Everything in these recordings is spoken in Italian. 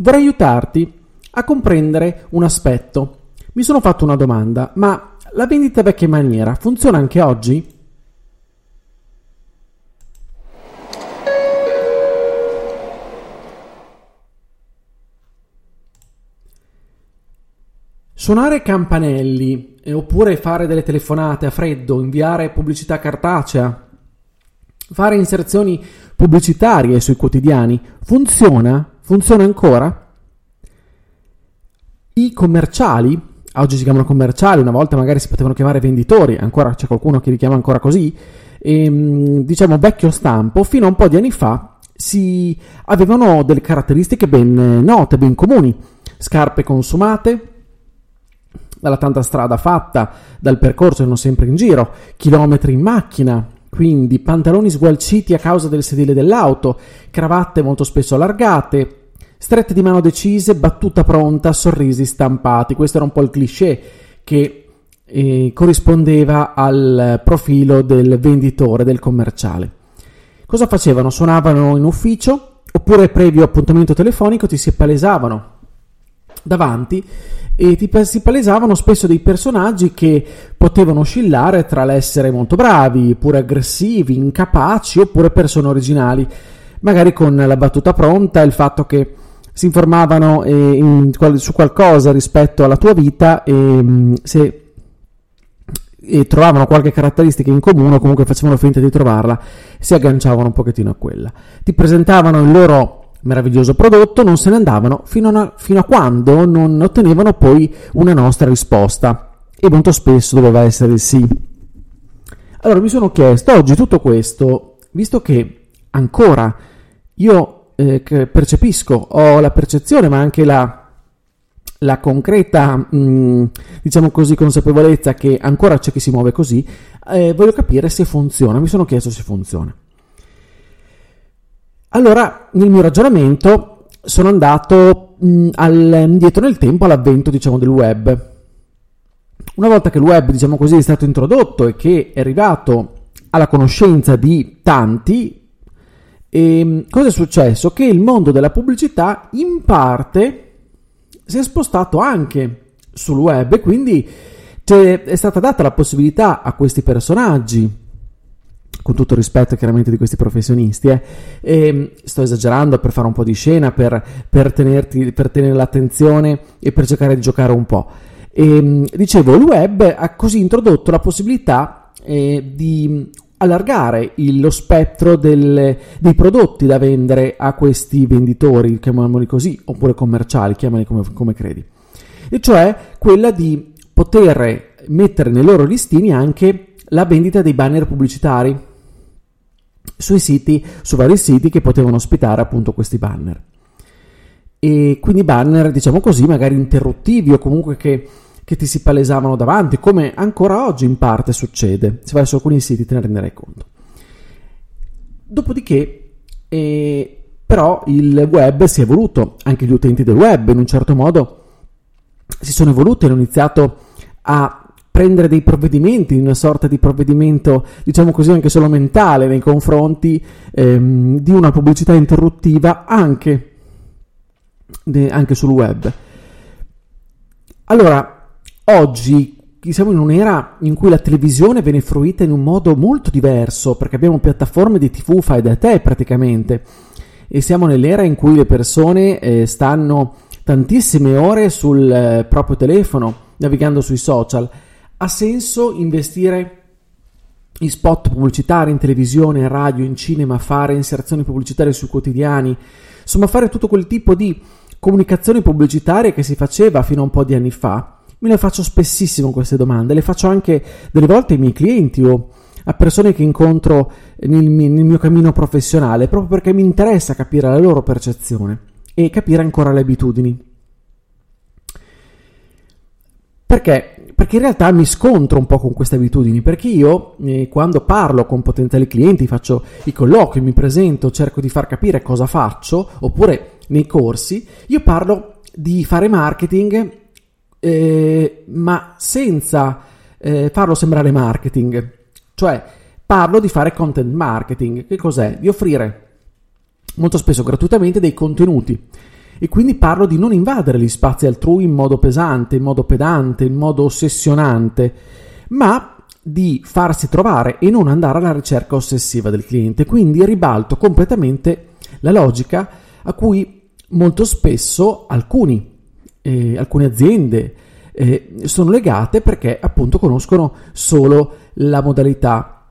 vorrei aiutarti a comprendere un aspetto. Mi sono fatto una domanda, ma la vendita vecchia maniera funziona anche oggi? Suonare campanelli eh, oppure fare delle telefonate a freddo, inviare pubblicità cartacea, fare inserzioni pubblicitarie sui quotidiani, funziona? Funziona ancora? I commerciali, oggi si chiamano commerciali, una volta magari si potevano chiamare venditori, ancora c'è qualcuno che li chiama ancora così, e, ehm, diciamo vecchio stampo, fino a un po' di anni fa si avevano delle caratteristiche ben note, ben comuni, scarpe consumate, dalla tanta strada fatta, dal percorso non sempre in giro, chilometri in macchina, quindi pantaloni sgualciti a causa del sedile dell'auto, cravatte molto spesso allargate, strette di mano decise, battuta pronta, sorrisi stampati. Questo era un po' il cliché che eh, corrispondeva al profilo del venditore, del commerciale. Cosa facevano? Suonavano in ufficio oppure previo appuntamento telefonico ti si palesavano davanti e ti, si palesavano spesso dei personaggi che potevano oscillare tra l'essere molto bravi, pure aggressivi, incapaci, oppure persone originali, magari con la battuta pronta, il fatto che si informavano eh, in, su qualcosa rispetto alla tua vita e mm, se e trovavano qualche caratteristica in comune o comunque facevano finta di trovarla, si agganciavano un pochettino a quella. Ti presentavano il loro meraviglioso prodotto, non se ne andavano fino a, fino a quando non ottenevano poi una nostra risposta. E molto spesso doveva essere sì. Allora mi sono chiesto oggi tutto questo, visto che ancora io eh, percepisco, ho la percezione, ma anche la, la concreta, mh, mm, diciamo così, consapevolezza che ancora c'è chi si muove così, eh, voglio capire se funziona. Mi sono chiesto se funziona. Allora, nel mio ragionamento sono andato mh, al, indietro nel tempo all'avvento, diciamo, del web. Una volta che il web, diciamo così, è stato introdotto e che è arrivato alla conoscenza di tanti, ehm, cosa è successo? Che il mondo della pubblicità in parte si è spostato anche sul web e quindi è stata data la possibilità a questi personaggi con tutto il rispetto chiaramente di questi professionisti, eh. e, sto esagerando per fare un po' di scena, per, per, tenerti, per tenere l'attenzione e per cercare di giocare un po'. E, dicevo, il web ha così introdotto la possibilità eh, di allargare il, lo spettro del, dei prodotti da vendere a questi venditori, chiamiamoli così, oppure commerciali, chiamali come, come credi. E cioè quella di poter mettere nei loro listini anche la vendita dei banner pubblicitari siti, su vari siti che potevano ospitare appunto questi banner. E quindi banner, diciamo così, magari interruttivi o comunque che, che ti si palesavano davanti, come ancora oggi in parte succede. Se vai su alcuni siti te ne renderai conto. Dopodiché, eh, però, il web si è evoluto, anche gli utenti del web in un certo modo si sono evoluti hanno iniziato a prendere dei provvedimenti, una sorta di provvedimento, diciamo così, anche solo mentale nei confronti ehm, di una pubblicità interruttiva anche, de, anche sul web. Allora, oggi siamo in un'era in cui la televisione viene fruita in un modo molto diverso, perché abbiamo piattaforme di TV fai da te praticamente, e siamo nell'era in cui le persone eh, stanno tantissime ore sul eh, proprio telefono, navigando sui social ha senso investire in spot pubblicitari in televisione, in radio, in cinema, fare inserzioni pubblicitarie sui quotidiani, insomma fare tutto quel tipo di comunicazione pubblicitaria che si faceva fino a un po' di anni fa? Me le faccio spessissimo queste domande, le faccio anche delle volte ai miei clienti o a persone che incontro nel nel mio cammino professionale, proprio perché mi interessa capire la loro percezione. e capire ancora le abitudini. Perché? Perché in realtà mi scontro un po' con queste abitudini, perché io eh, quando parlo con potenziali clienti, faccio i colloqui, mi presento, cerco di far capire cosa faccio, oppure nei corsi, io parlo di fare marketing, eh, ma senza eh, farlo sembrare marketing. Cioè, parlo di fare content marketing. Che cos'è? Di offrire molto spesso gratuitamente dei contenuti e quindi parlo di non invadere gli spazi altrui in modo pesante, in modo pedante, in modo ossessionante, ma di farsi trovare e non andare alla ricerca ossessiva del cliente. Quindi ribalto completamente la logica a cui molto spesso alcuni, eh, alcune aziende eh, sono legate perché appunto conoscono solo la modalità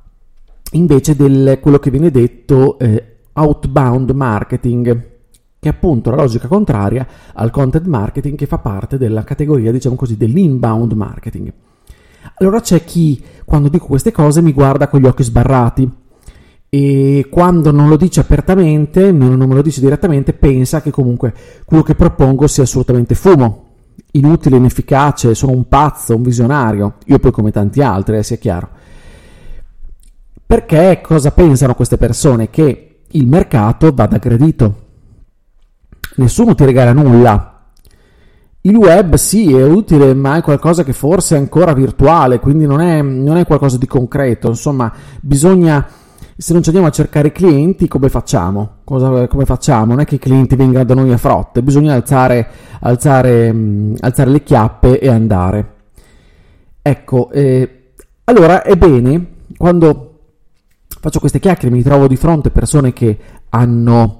invece del quello che viene detto eh, outbound marketing che è appunto la logica contraria al content marketing che fa parte della categoria, diciamo così, dell'inbound marketing. Allora c'è chi, quando dico queste cose, mi guarda con gli occhi sbarrati e quando non lo dice apertamente, non me lo dice direttamente, pensa che comunque quello che propongo sia assolutamente fumo, inutile, inefficace, sono un pazzo, un visionario, io poi come tanti altri, eh, sia chiaro. Perché cosa pensano queste persone? Che il mercato vada aggredito nessuno ti regala nulla. Il web sì è utile, ma è qualcosa che forse è ancora virtuale, quindi non è, non è qualcosa di concreto. Insomma, bisogna, se non ci andiamo a cercare clienti, come facciamo? Cosa, come facciamo? Non è che i clienti vengano da noi a frotte, bisogna alzare, alzare, alzare le chiappe e andare. Ecco, eh, allora è bene quando faccio queste chiacchiere mi trovo di fronte persone che hanno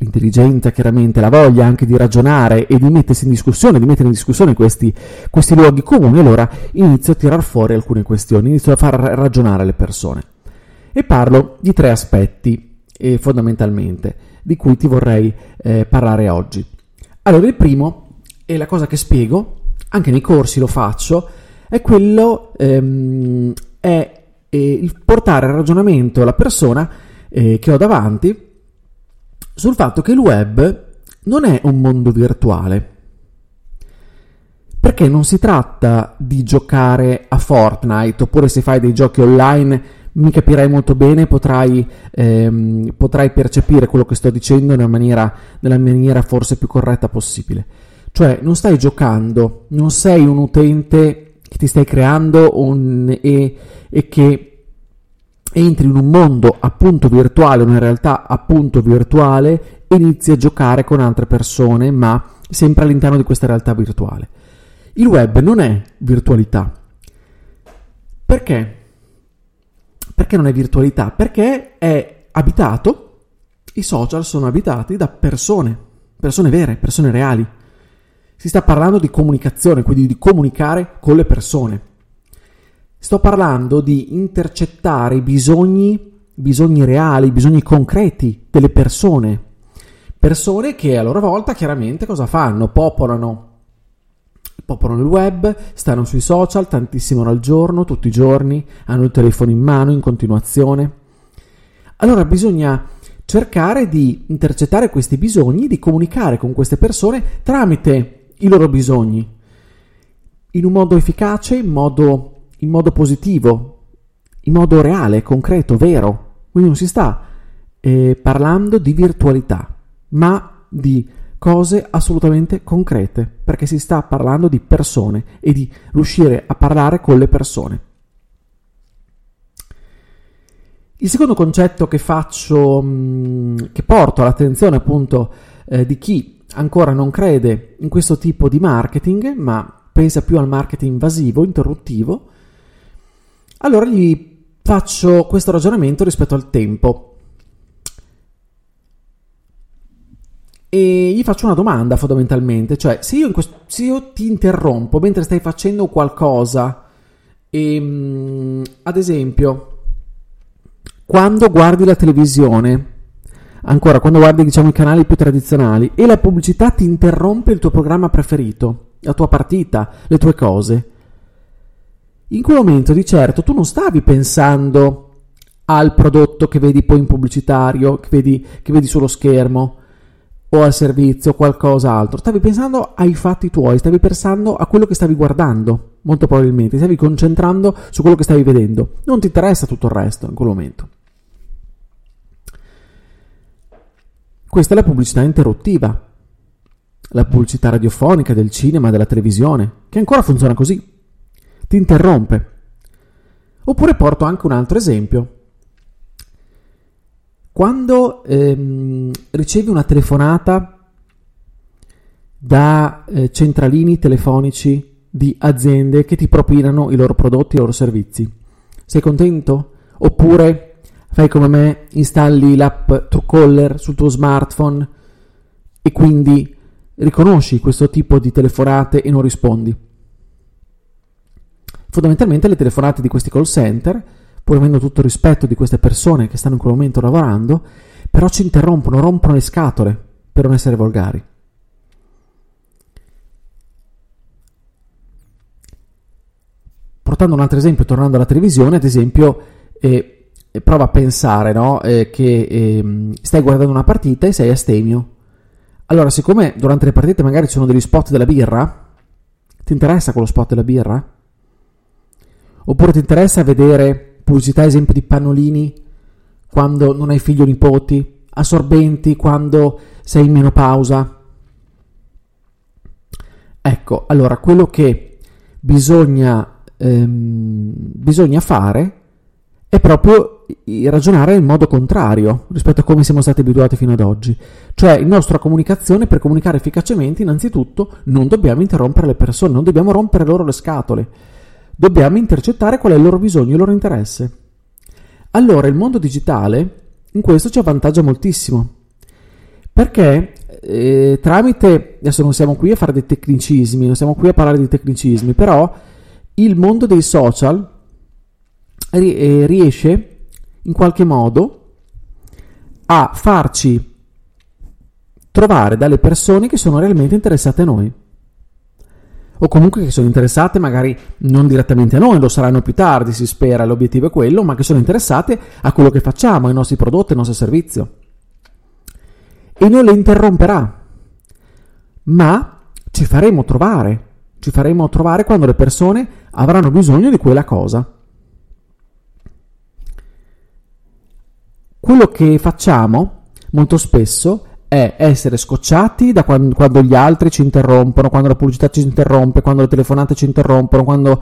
l'intelligenza, chiaramente, la voglia anche di ragionare e di mettersi in discussione, di mettere in discussione questi, questi luoghi comuni, allora inizio a tirar fuori alcune questioni, inizio a far ragionare le persone. E parlo di tre aspetti, eh, fondamentalmente, di cui ti vorrei eh, parlare oggi. Allora, il primo, e la cosa che spiego, anche nei corsi lo faccio, è quello, ehm, è eh, il portare al ragionamento la persona eh, che ho davanti, sul fatto che il web non è un mondo virtuale. Perché non si tratta di giocare a Fortnite, oppure se fai dei giochi online mi capirai molto bene, potrai, ehm, potrai percepire quello che sto dicendo nella maniera, nella maniera forse più corretta possibile. Cioè, non stai giocando, non sei un utente che ti stai creando un, e, e che entri in un mondo appunto virtuale, una realtà appunto virtuale, e inizi a giocare con altre persone, ma sempre all'interno di questa realtà virtuale. Il web non è virtualità. Perché? Perché non è virtualità? Perché è abitato, i social sono abitati da persone, persone vere, persone reali. Si sta parlando di comunicazione, quindi di comunicare con le persone. Sto parlando di intercettare i bisogni, bisogni reali, bisogni concreti delle persone. Persone che a loro volta chiaramente cosa fanno? Popolano popolano il web, stanno sui social tantissimo al giorno, tutti i giorni, hanno il telefono in mano in continuazione. Allora bisogna cercare di intercettare questi bisogni, di comunicare con queste persone tramite i loro bisogni, in un modo efficace, in modo in modo positivo, in modo reale, concreto, vero. Quindi non si sta eh, parlando di virtualità, ma di cose assolutamente concrete, perché si sta parlando di persone e di riuscire a parlare con le persone. Il secondo concetto che faccio, che porto all'attenzione appunto eh, di chi ancora non crede in questo tipo di marketing, ma pensa più al marketing invasivo, interruttivo, allora gli faccio questo ragionamento rispetto al tempo. E gli faccio una domanda fondamentalmente, cioè se io, questo, se io ti interrompo mentre stai facendo qualcosa, e, ehm, ad esempio, quando guardi la televisione, ancora quando guardi diciamo i canali più tradizionali e la pubblicità ti interrompe il tuo programma preferito, la tua partita, le tue cose, in quel momento di certo tu non stavi pensando al prodotto che vedi poi in pubblicitario, che vedi, che vedi sullo schermo, o al servizio o qualcos'altro, stavi pensando ai fatti tuoi, stavi pensando a quello che stavi guardando, molto probabilmente, stavi concentrando su quello che stavi vedendo, non ti interessa tutto il resto in quel momento. Questa è la pubblicità interruttiva, la pubblicità radiofonica del cinema, della televisione, che ancora funziona così, ti interrompe. Oppure porto anche un altro esempio. Quando ehm, ricevi una telefonata da eh, centralini telefonici di aziende che ti propinano i loro prodotti e i loro servizi, sei contento? Oppure fai come me, installi l'app Truecaller sul tuo smartphone e quindi riconosci questo tipo di telefonate e non rispondi? Fondamentalmente le telefonate di questi call center pur avendo tutto il rispetto di queste persone che stanno in quel momento lavorando, però ci interrompono, rompono le scatole, per non essere volgari. Portando un altro esempio, tornando alla televisione, ad esempio, eh, prova a pensare no? eh, che eh, stai guardando una partita e sei astemio. Allora, siccome durante le partite magari ci sono degli spot della birra, ti interessa quello spot della birra? Oppure ti interessa vedere pubblicità, esempio di pannolini quando non hai figli o nipoti, assorbenti quando sei in menopausa. Ecco, allora quello che bisogna, ehm, bisogna fare è proprio ragionare in modo contrario rispetto a come siamo stati abituati fino ad oggi. Cioè, in nostra comunicazione, per comunicare efficacemente, innanzitutto non dobbiamo interrompere le persone, non dobbiamo rompere loro le scatole dobbiamo intercettare qual è il loro bisogno, il loro interesse. Allora il mondo digitale in questo ci avvantaggia moltissimo, perché eh, tramite, adesso non siamo qui a fare dei tecnicismi, non siamo qui a parlare di tecnicismi, però il mondo dei social eh, riesce in qualche modo a farci trovare dalle persone che sono realmente interessate a noi o comunque che sono interessate magari non direttamente a noi, lo saranno più tardi, si spera, l'obiettivo è quello, ma che sono interessate a quello che facciamo, ai nostri prodotti, al nostro servizio. E non le interromperà, ma ci faremo trovare, ci faremo trovare quando le persone avranno bisogno di quella cosa. Quello che facciamo molto spesso è essere scocciati da quando, quando, gli altri ci interrompono, quando la pubblicità ci interrompe, quando le telefonate ci interrompono, quando,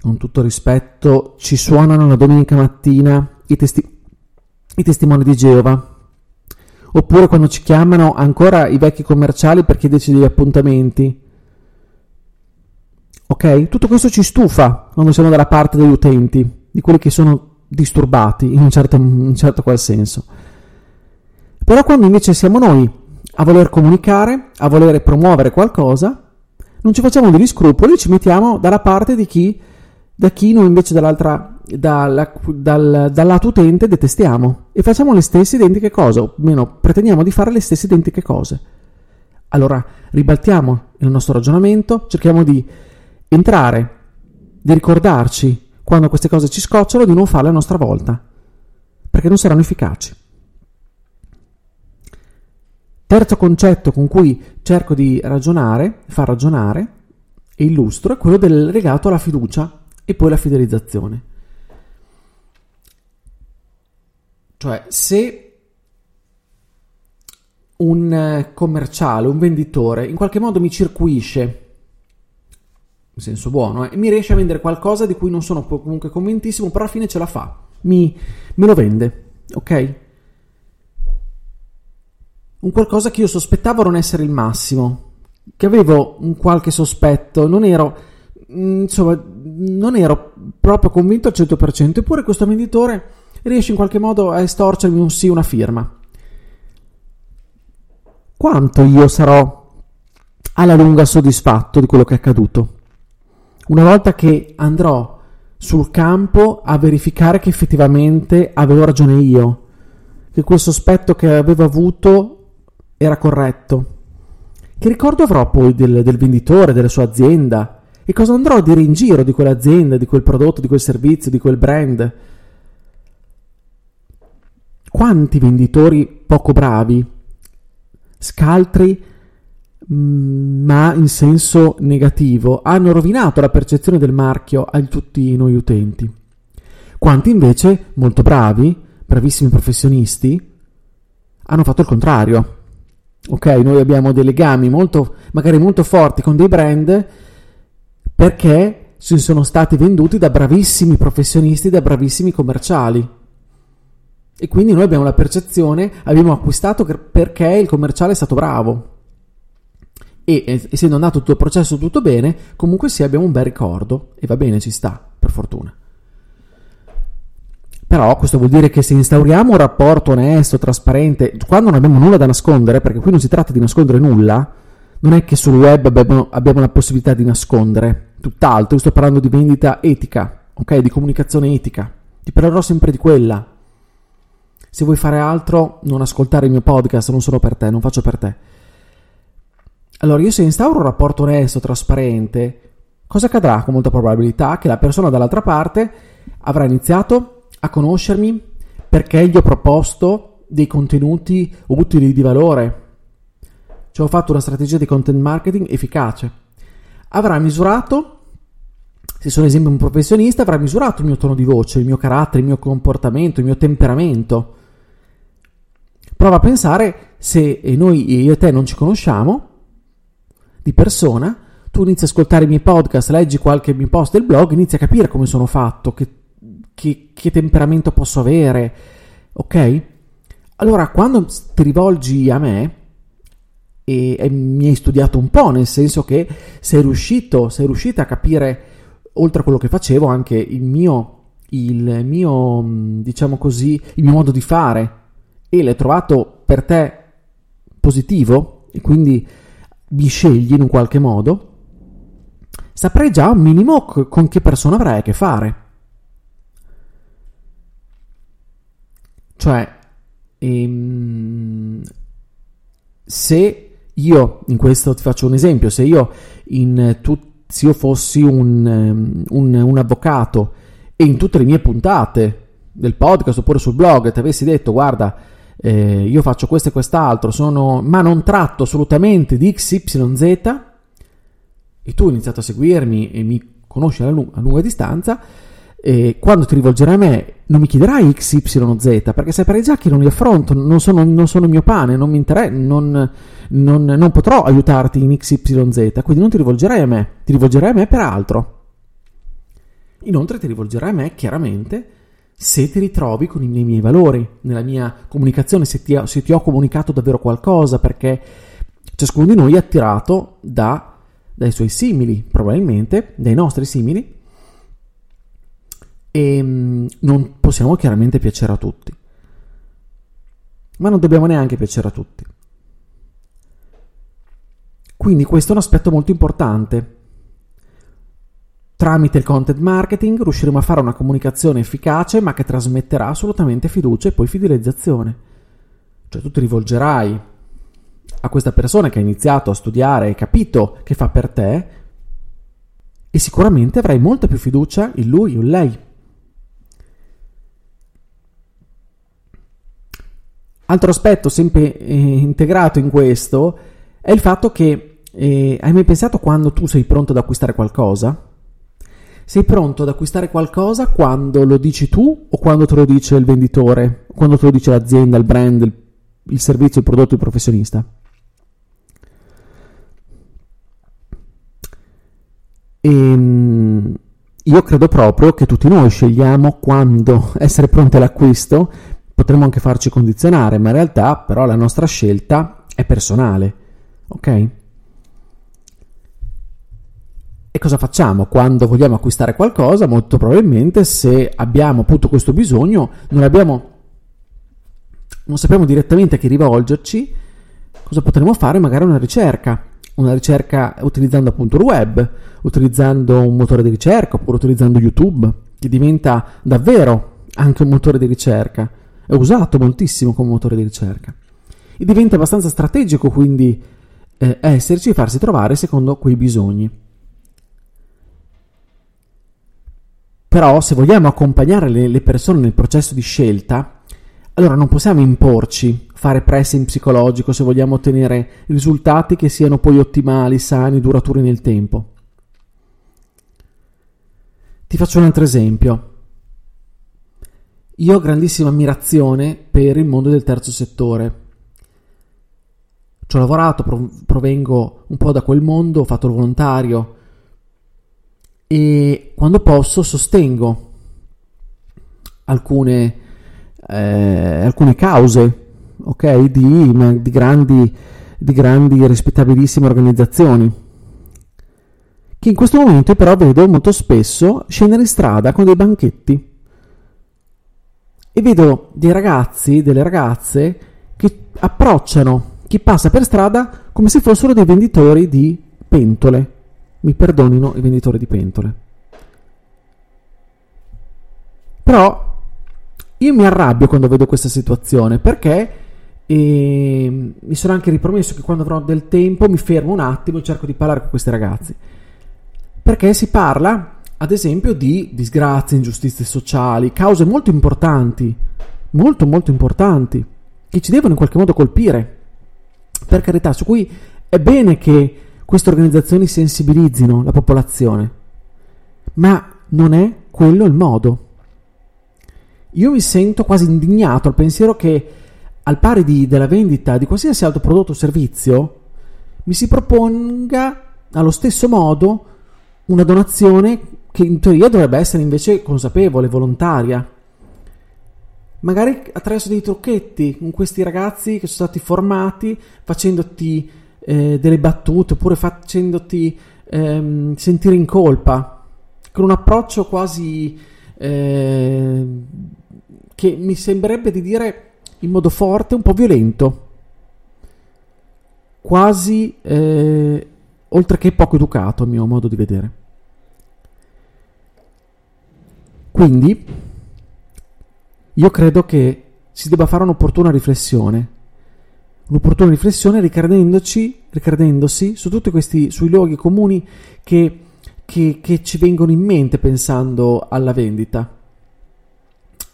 con tutto rispetto, ci suonano la domenica mattina i, testi- i testimoni di Geova. Oppure quando ci chiamano ancora i vecchi commerciali per chiederci degli appuntamenti. Ok? Tutto questo ci stufa quando siamo dalla parte degli utenti, di quelli che sono disturbati in un certo, in un certo qual senso. Però quando invece siamo noi a voler comunicare, a voler promuovere qualcosa, non ci facciamo degli scrupoli, ci mettiamo dalla parte di chi, da chi noi invece dall'altra, dalla, dal, dal lato utente detestiamo e facciamo le stesse identiche cose, o meno pretendiamo di fare le stesse identiche cose. Allora ribaltiamo il nostro ragionamento, cerchiamo di entrare, di ricordarci quando queste cose ci scocciano di non farle a nostra volta, perché non saranno efficaci. Terzo concetto con cui cerco di ragionare, far ragionare e illustro è quello del legato alla fiducia e poi la fidelizzazione. Cioè, se un commerciale, un venditore, in qualche modo mi circuisce, in senso buono, eh, e mi riesce a vendere qualcosa di cui non sono comunque convintissimo, però alla fine ce la fa, mi, me lo vende, ok? Un qualcosa che io sospettavo non essere il massimo, che avevo un qualche sospetto, non ero, mm, insomma, non ero proprio convinto al 100%, eppure questo venditore riesce in qualche modo a estorcermi un sì, una firma. Quanto io sarò alla lunga soddisfatto di quello che è accaduto? Una volta che andrò sul campo a verificare che effettivamente avevo ragione io, che quel sospetto che avevo avuto era corretto. Che ricordo avrò poi del, del venditore, della sua azienda? E cosa andrò a dire in giro di quell'azienda, di quel prodotto, di quel servizio, di quel brand? Quanti venditori poco bravi scaltri mm, ma in senso negativo, hanno rovinato la percezione del marchio a tutti noi utenti. Quanti invece, molto bravi, bravissimi professionisti, hanno fatto il contrario. Ok, noi abbiamo dei legami molto, magari molto forti con dei brand perché si sono stati venduti da bravissimi professionisti, da bravissimi commerciali. E quindi noi abbiamo la percezione, abbiamo acquistato perché il commerciale è stato bravo. E essendo andato tutto il processo tutto bene, comunque sì abbiamo un bel ricordo e va bene, ci sta, per fortuna. Però questo vuol dire che se instauriamo un rapporto onesto, trasparente, quando non abbiamo nulla da nascondere, perché qui non si tratta di nascondere nulla, non è che sul web abbiamo, abbiamo la possibilità di nascondere, tutt'altro, io sto parlando di vendita etica, ok? Di comunicazione etica. Ti parlerò sempre di quella, se vuoi fare altro, non ascoltare il mio podcast, non solo per te, non faccio per te. Allora, io se instauro un rapporto onesto, trasparente, cosa accadrà con molta probabilità? Che la persona dall'altra parte avrà iniziato a conoscermi perché gli ho proposto dei contenuti utili di valore. Cioè ho fatto una strategia di content marketing efficace. Avrà misurato se sono esempio un professionista, avrà misurato il mio tono di voce, il mio carattere, il mio comportamento, il mio temperamento. Prova a pensare se noi, io e te, non ci conosciamo di persona, tu inizi a ascoltare i miei podcast, leggi qualche mio post del blog, inizi a capire come sono fatto, che, che, che temperamento posso avere, ok? Allora, quando ti rivolgi a me, e, e, mi hai studiato un po', nel senso che sei riuscito, sei riuscita a capire, oltre a quello che facevo, anche il mio, il mio, diciamo così, il mio modo di fare, e l'hai trovato per te positivo e quindi mi scegli in un qualche modo, saprai già un minimo con che persona avrai a che fare. Cioè, ehm, se io, in questo ti faccio un esempio, se io, in tu, se io fossi un, ehm, un, un avvocato e in tutte le mie puntate del podcast oppure sul blog ti avessi detto guarda eh, io faccio questo e quest'altro, sono, ma non tratto assolutamente di XYZ, e tu hai iniziato a seguirmi e mi conosci a lunga distanza, e quando ti rivolgerai a me non mi chiederai XYZ, perché saprai già che non li affronto, non sono, non sono il mio pane, non mi interessa, non, non, non potrò aiutarti in XYZ, quindi non ti rivolgerai a me, ti rivolgerai a me per altro. Inoltre ti rivolgerai a me chiaramente se ti ritrovi con i miei, miei valori nella mia comunicazione, se ti, se ti, ho comunicato davvero qualcosa, perché ciascuno di noi è attirato da, dai suoi simili, probabilmente, dai nostri simili, e mm, non possiamo chiaramente piacere a tutti. Ma non dobbiamo neanche piacere a tutti. Quindi questo è un aspetto molto importante Tramite il content marketing riusciremo a fare una comunicazione efficace ma che trasmetterà assolutamente fiducia e poi fidelizzazione. Cioè tu ti rivolgerai a questa persona che ha iniziato a studiare e capito che fa per te e sicuramente avrai molta più fiducia in lui o in lei. Altro aspetto sempre eh, integrato in questo è il fatto che eh, hai mai pensato quando tu sei pronto ad acquistare qualcosa? Sei pronto ad acquistare qualcosa quando lo dici tu o quando te lo dice il venditore, quando te lo dice l'azienda, il brand, il, il servizio, il prodotto, il professionista? E, ehm, io credo proprio che tutti noi scegliamo quando essere pronti all'acquisto, potremmo anche farci condizionare, ma in realtà però la nostra scelta è personale, ok? E cosa facciamo quando vogliamo acquistare qualcosa? Molto probabilmente se abbiamo appunto questo bisogno, non, abbiamo, non sappiamo direttamente a chi rivolgerci, cosa potremmo fare? Magari una ricerca, una ricerca utilizzando appunto il web, utilizzando un motore di ricerca oppure utilizzando YouTube, che diventa davvero anche un motore di ricerca, è usato moltissimo come motore di ricerca. E diventa abbastanza strategico quindi eh, esserci e farsi trovare secondo quei bisogni. Però se vogliamo accompagnare le, le persone nel processo di scelta, Allora non possiamo imporci, fare pressing psicologico se vogliamo ottenere risultati che siano poi ottimali, sani, duraturi nel tempo. Ti faccio un altro esempio. Io ho grandissima ammirazione per il mondo del terzo settore. Ci ho lavorato, provengo un po' da quel mondo, ho fatto il volontario. E quando posso sostengo alcune, eh, alcune cause okay, di, di, grandi, di grandi rispettabilissime organizzazioni. Che in questo momento però vedo molto spesso scendere in strada con dei banchetti e vedo dei ragazzi, delle ragazze che approcciano chi passa per strada come se fossero dei venditori di pentole. Mi perdonino i venditori di pentole. Però io mi arrabbio quando vedo questa situazione perché e mi sono anche ripromesso che quando avrò del tempo mi fermo un attimo e cerco di parlare con questi ragazzi. Perché si parla, ad esempio, di disgrazie, ingiustizie sociali, cause molto importanti, molto molto importanti, che ci devono in qualche modo colpire. Per carità, su cui è bene che queste organizzazioni sensibilizzino la popolazione, ma non è quello il modo. Io mi sento quasi indignato al pensiero che, al pari di, della vendita di qualsiasi altro prodotto o servizio, mi si proponga allo stesso modo una donazione che in teoria dovrebbe essere invece consapevole, volontaria. Magari attraverso dei trucchetti con questi ragazzi che sono stati formati, facendoti eh, delle battute oppure facendoti ehm, sentire in colpa, con un approccio quasi eh, che mi sembrerebbe di dire in modo forte un po' violento, quasi eh, oltre che poco educato a mio modo di vedere. Quindi io credo che si debba fare un'opportuna riflessione, un'opportuna riflessione ricredendosi su tutti questi sui luoghi comuni che, che, che ci vengono in mente pensando alla vendita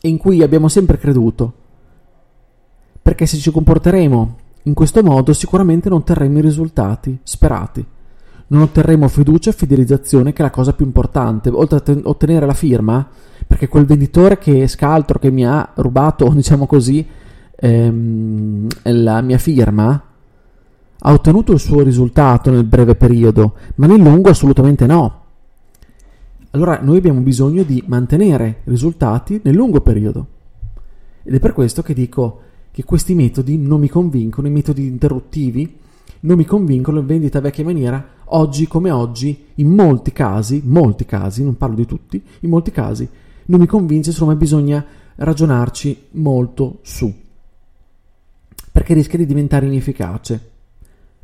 e in cui abbiamo sempre creduto. Perché se ci comporteremo in questo modo sicuramente non otterremo i risultati sperati non otterremo fiducia e fidelizzazione, che è la cosa più importante. Oltre a ten- ottenere la firma, perché quel venditore che scaltro che mi ha rubato, diciamo così, ehm, la mia firma, ha ottenuto il suo risultato nel breve periodo, ma nel lungo assolutamente no. Allora noi abbiamo bisogno di mantenere risultati nel lungo periodo. Ed è per questo che dico che questi metodi non mi convincono, i metodi interruttivi non mi convincono in vendita vecchia maniera, oggi come oggi, in molti casi, molti casi, non parlo di tutti, in molti casi, non mi convince, insomma bisogna ragionarci molto su, perché rischia di diventare inefficace,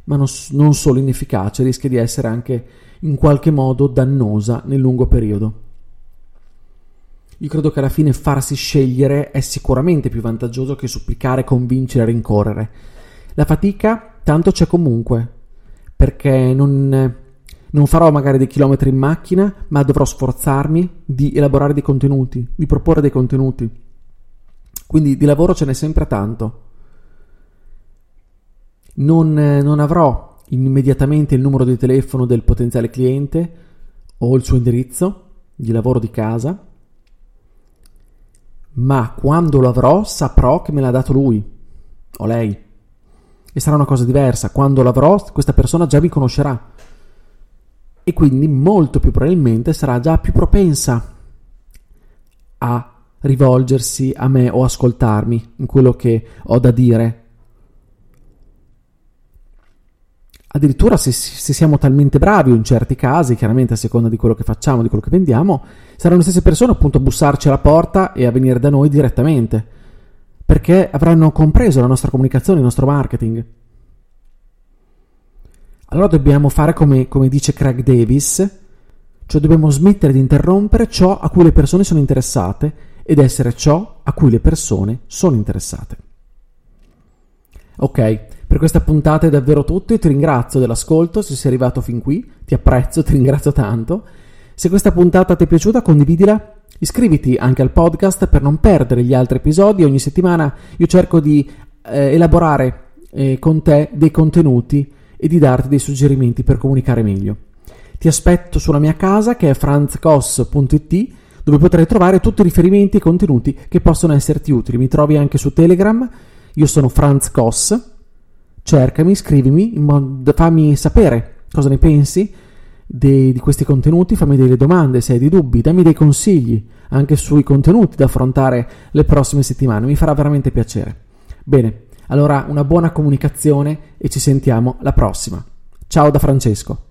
ma non, non solo inefficace, rischia di essere anche in qualche modo dannosa nel lungo periodo. Io credo che alla fine farsi scegliere è sicuramente più vantaggioso che supplicare, convincere, rincorrere. La fatica tanto c'è comunque, perché non, non farò magari dei chilometri in macchina, ma dovrò sforzarmi di elaborare dei contenuti, di proporre dei contenuti. Quindi di lavoro ce n'è sempre tanto. Non, non avrò immediatamente il numero di telefono del potenziale cliente o il suo indirizzo di lavoro di casa, ma quando lo avrò saprò che me l'ha dato lui o lei e sarà una cosa diversa. Quando l'avrò, questa persona già mi conoscerà e quindi molto più probabilmente sarà già più propensa a rivolgersi a me o ascoltarmi in quello che ho da dire. Addirittura se, se, siamo talmente bravi in certi casi, chiaramente a seconda di quello che facciamo, di quello che vendiamo, saranno le stesse persone appunto a bussarci alla porta e a venire da noi direttamente perché avranno compreso la nostra comunicazione, il nostro marketing. Allora dobbiamo fare come, come dice Craig Davis, cioè dobbiamo smettere di interrompere ciò a cui le persone sono interessate ed essere ciò a cui le persone sono interessate. Ok, per questa puntata è davvero tutto, io ti ringrazio dell'ascolto, se sei arrivato fin qui, ti apprezzo, ti ringrazio tanto. Se questa puntata ti è piaciuta condividila Iscriviti anche al podcast per non perdere gli altri episodi. Ogni settimana io cerco di eh, elaborare eh, con te dei contenuti e di darti dei suggerimenti per comunicare meglio. Ti aspetto sulla mia casa che è franzcos.it dove potrai trovare tutti i riferimenti e contenuti che possono esserti utili. Mi trovi anche su Telegram, io sono Franz Koss, cercami, scrivimi, fammi sapere cosa ne pensi di, di questi contenuti, fammi delle domande se hai dei dubbi, dammi dei consigli anche sui contenuti da affrontare le prossime settimane, mi farà veramente piacere. Bene, allora una buona comunicazione e ci sentiamo alla prossima. Ciao da Francesco.